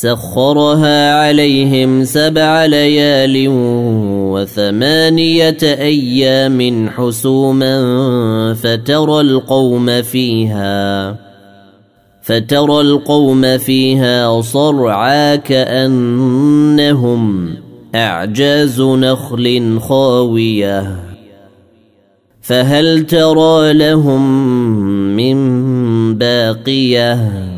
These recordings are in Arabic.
سخرها عليهم سبع ليال وثمانية أيام حسوما فترى القوم فيها فترى القوم فيها صرعا كأنهم أعجاز نخل خاوية. فهل ترى لهم من باقية؟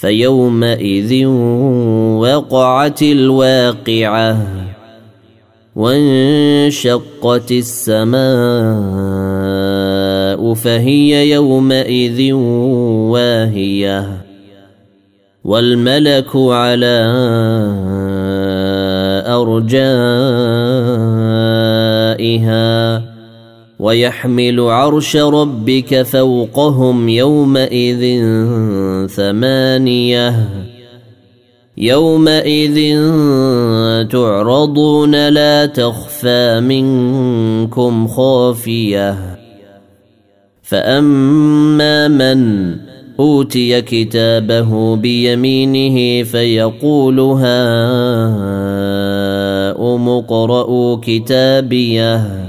فيومئذ وقعت الواقعة وانشقت السماء فهي يومئذ واهية والملك على أرجائها ويحمل عرش ربك فوقهم يومئذ ثمانية. يومئذ تعرضون لا تخفى منكم خافية. فأما من أوتي كتابه بيمينه فيقول هاؤم اقرءوا كتابيه.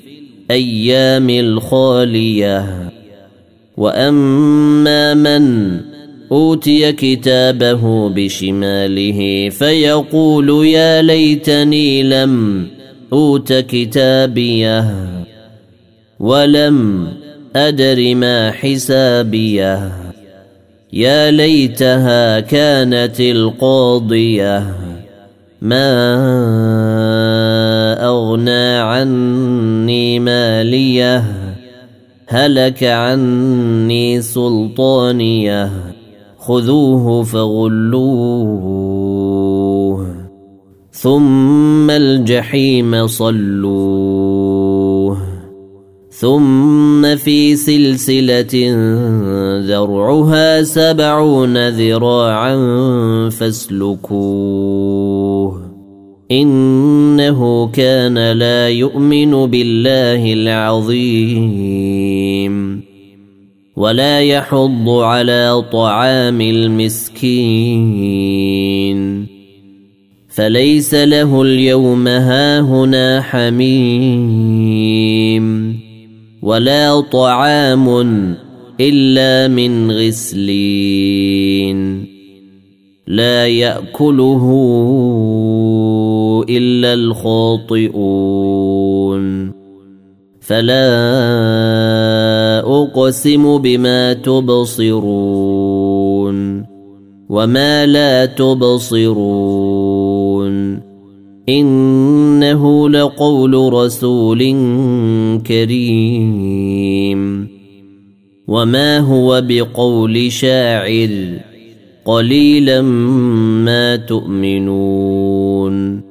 الأيام الخالية. وأما من أوتي كتابه بشماله فيقول يا ليتني لم أوت كتابيه ولم أدر ما حسابيه. يا ليتها كانت القاضية. ما هلك عني سلطانيه خذوه فغلوه. ثم الجحيم صلوه. ثم في سلسلة ذرعها سبعون ذراعا فاسلكوه. إنه كان لا يؤمن بالله العظيم. ولا يحض على طعام المسكين. فليس له اليوم هاهنا حميم. ولا طعام إلا من غسلين. لا يأكله إلا الخاطئون. فلا أقسم بما تبصرون وما لا تبصرون. إنه لقول رسول كريم. وما هو بقول شاعر قليلا ما تؤمنون.